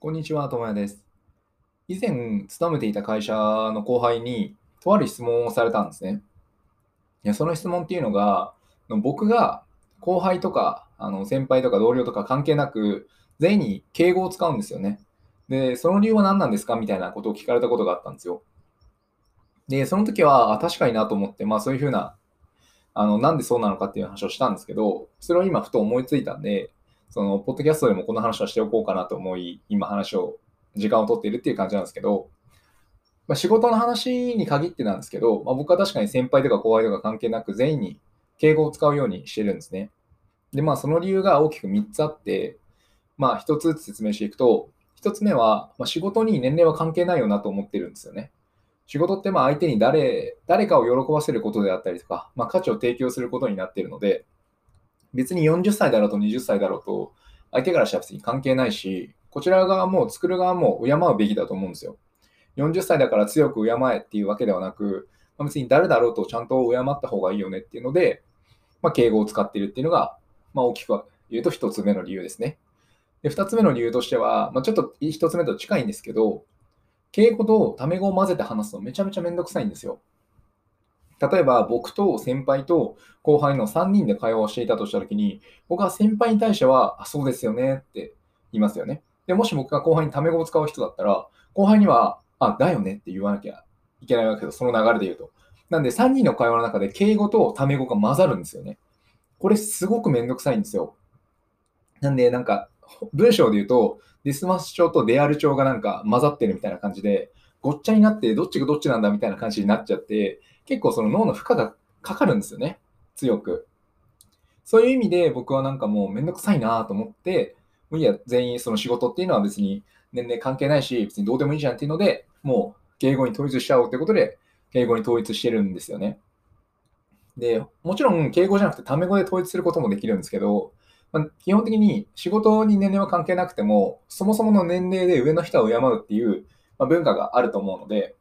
こんにちは、ともやです。以前、勤めていた会社の後輩に、とある質問をされたんですね。いやその質問っていうのが、僕が後輩とか、あの先輩とか同僚とか関係なく、全員に敬語を使うんですよね。で、その理由は何なんですか？みたいなことを聞かれたことがあったんですよ。で、その時は、あ確かになと思って、まあそういうふうな、あの、なんでそうなのかっていう話をしたんですけど、それを今ふと思いついたんで、その、ポッドキャストでもこの話はしておこうかなと思い、今話を、時間を取っているっていう感じなんですけど、まあ、仕事の話に限ってなんですけど、まあ、僕は確かに先輩とか後輩とか関係なく全員に敬語を使うようにしてるんですね。で、まあその理由が大きく3つあって、まあ1つずつ説明していくと、1つ目は、まあ、仕事に年齢は関係ないよなと思ってるんですよね。仕事ってまあ相手に誰誰かを喜ばせることであったりとか、まあ、価値を提供することになっているので、別に40歳だろうと20歳だろうと、相手からしたら別に関係ないし、こちら側も作る側も敬うべきだと思うんですよ。40歳だから強く敬えっていうわけではなく、まあ、別に誰だろうとちゃんと敬った方がいいよねっていうので、まあ、敬語を使っているっていうのが、まあ、大きく言うと1つ目の理由ですね。で2つ目の理由としては、まあ、ちょっと1つ目と近いんですけど、敬語とタメ語を混ぜて話すのめちゃめちゃめんどくさいんですよ。例えば僕と先輩と後輩の3人で会話をしていたとしたときに、僕は先輩に対しては、あ、そうですよねって言いますよね。で、もし僕が後輩にタメ語を使う人だったら、後輩には、あ、だよねって言わなきゃいけないわけですその流れで言うと。なんで3人の会話の中で敬語とタメ語が混ざるんですよね。これすごくめんどくさいんですよ。なんで、なんか、文章で言うと、ディスマス帳とデアル帳がなんか混ざってるみたいな感じで、ごっちゃになってどっちがどっちなんだみたいな感じになっちゃって、結構その脳の負荷がかかるんですよね。強く。そういう意味で僕はなんかもうめんどくさいなと思って、もういいや、全員その仕事っていうのは別に年齢関係ないし、別にどうでもいいじゃんっていうので、もう敬語に統一しちゃおうということで、敬語に統一してるんですよね。で、もちろん敬語じゃなくてタメ語で統一することもできるんですけど、まあ、基本的に仕事に年齢は関係なくても、そもそもの年齢で上の人を敬うっていう、まあ、文化があると思うので、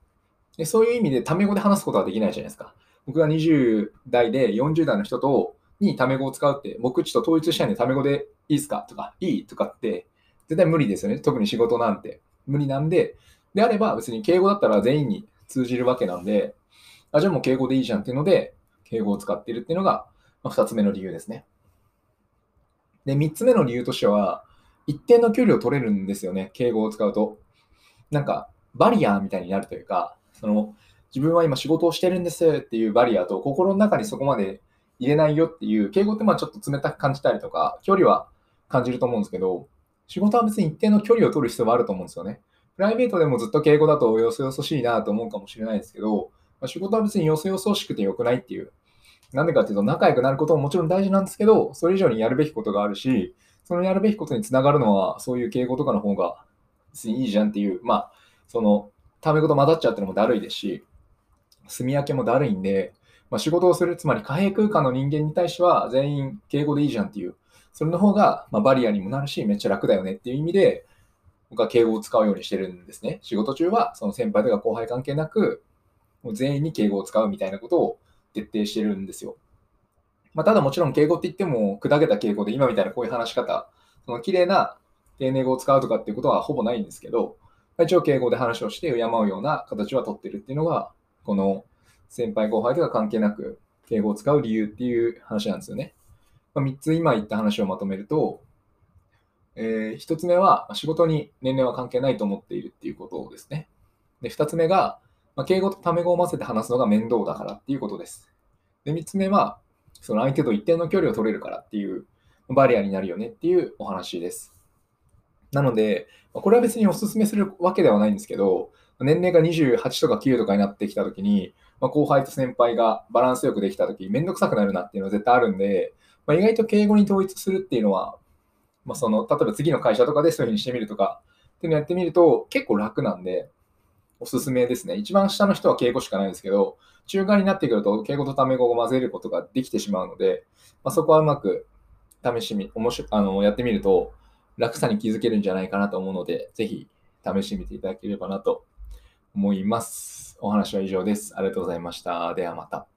でそういう意味でタメ語で話すことはできないじゃないですか。僕が20代で40代の人とにタメ語を使うって、僕ちょっと統一したいんでタメ語でいいですかとか、いいとかって絶対無理ですよね。特に仕事なんて。無理なんで、であれば別に敬語だったら全員に通じるわけなんで、あじゃあもう敬語でいいじゃんっていうので、敬語を使っているっていうのが、ま2つ目の理由ですね。で、3つ目の理由としては、一定の距離を取れるんですよね、敬語を使うと。なんか、バリアーみたいになるというか、その自分は今仕事をしてるんですっていうバリアと心の中にそこまで入れないよっていう敬語ってまあちょっと冷たく感じたりとか距離は感じると思うんですけど仕事は別に一定の距離を取る必要はあると思うんですよね。プライベートでもずっと敬語だとよそよそしいなと思うかもしれないですけど、まあ、仕事は別によそよそしくてよくないっていう。なんでかっていうと仲良くなることももちろん大事なんですけど、それ以上にやるべきことがあるし、そのやるべきことにつながるのはそういう敬語とかの方が別にいいじゃんっていう、まあ、そのタメ語と混ざっちゃうってのもだるいですし、住み分けもだるいんで、まあ、仕事をする、つまり貨幣空間の人間に対しては全員敬語でいいじゃんっていう、それの方がまバリアにもなるし、めっちゃ楽だよねっていう意味で、僕は敬語を使うようにしてるんですね。仕事中はその先輩とか後輩関係なく、もう全員に敬語を使うみたいなことを徹底してるんですよ。まあ、ただもちろん敬語って言っても砕けた敬語で今みたいなこういう話し方、その綺麗な丁寧語を使うとかっていうことはほぼないんですけど、一応敬語で話をして敬うような形はとってるっていうのが、この先輩後輩とか関係なく敬語を使う理由っていう話なんですよね。まあ、3つ今言った話をまとめると、えー、1つ目は仕事に年齢は関係ないと思っているっていうことですね。で2つ目が、まあ、敬語とタメ語を混ぜて話すのが面倒だからっていうことです。で3つ目は、その相手と一定の距離を取れるからっていうバリアになるよねっていうお話です。なので、これは別にお勧めするわけではないんですけど、年齢が28とか9とかになってきたときに、まあ、後輩と先輩がバランスよくできたとき、めんどくさくなるなっていうのは絶対あるんで、まあ、意外と敬語に統一するっていうのは、まあ、その例えば次の会社とかでそういうふうにしてみるとかっていうのをやってみると結構楽なんで、おすすめですね。一番下の人は敬語しかないんですけど、中間になってくると敬語とタメ語を混ぜることができてしまうので、まあ、そこはうまく試しみ、面白あのやってみると楽さに気づけるんじゃないかなと思うので、ぜひ試してみていただければなと思います。お話は以上です。ありがとうございました。ではまた。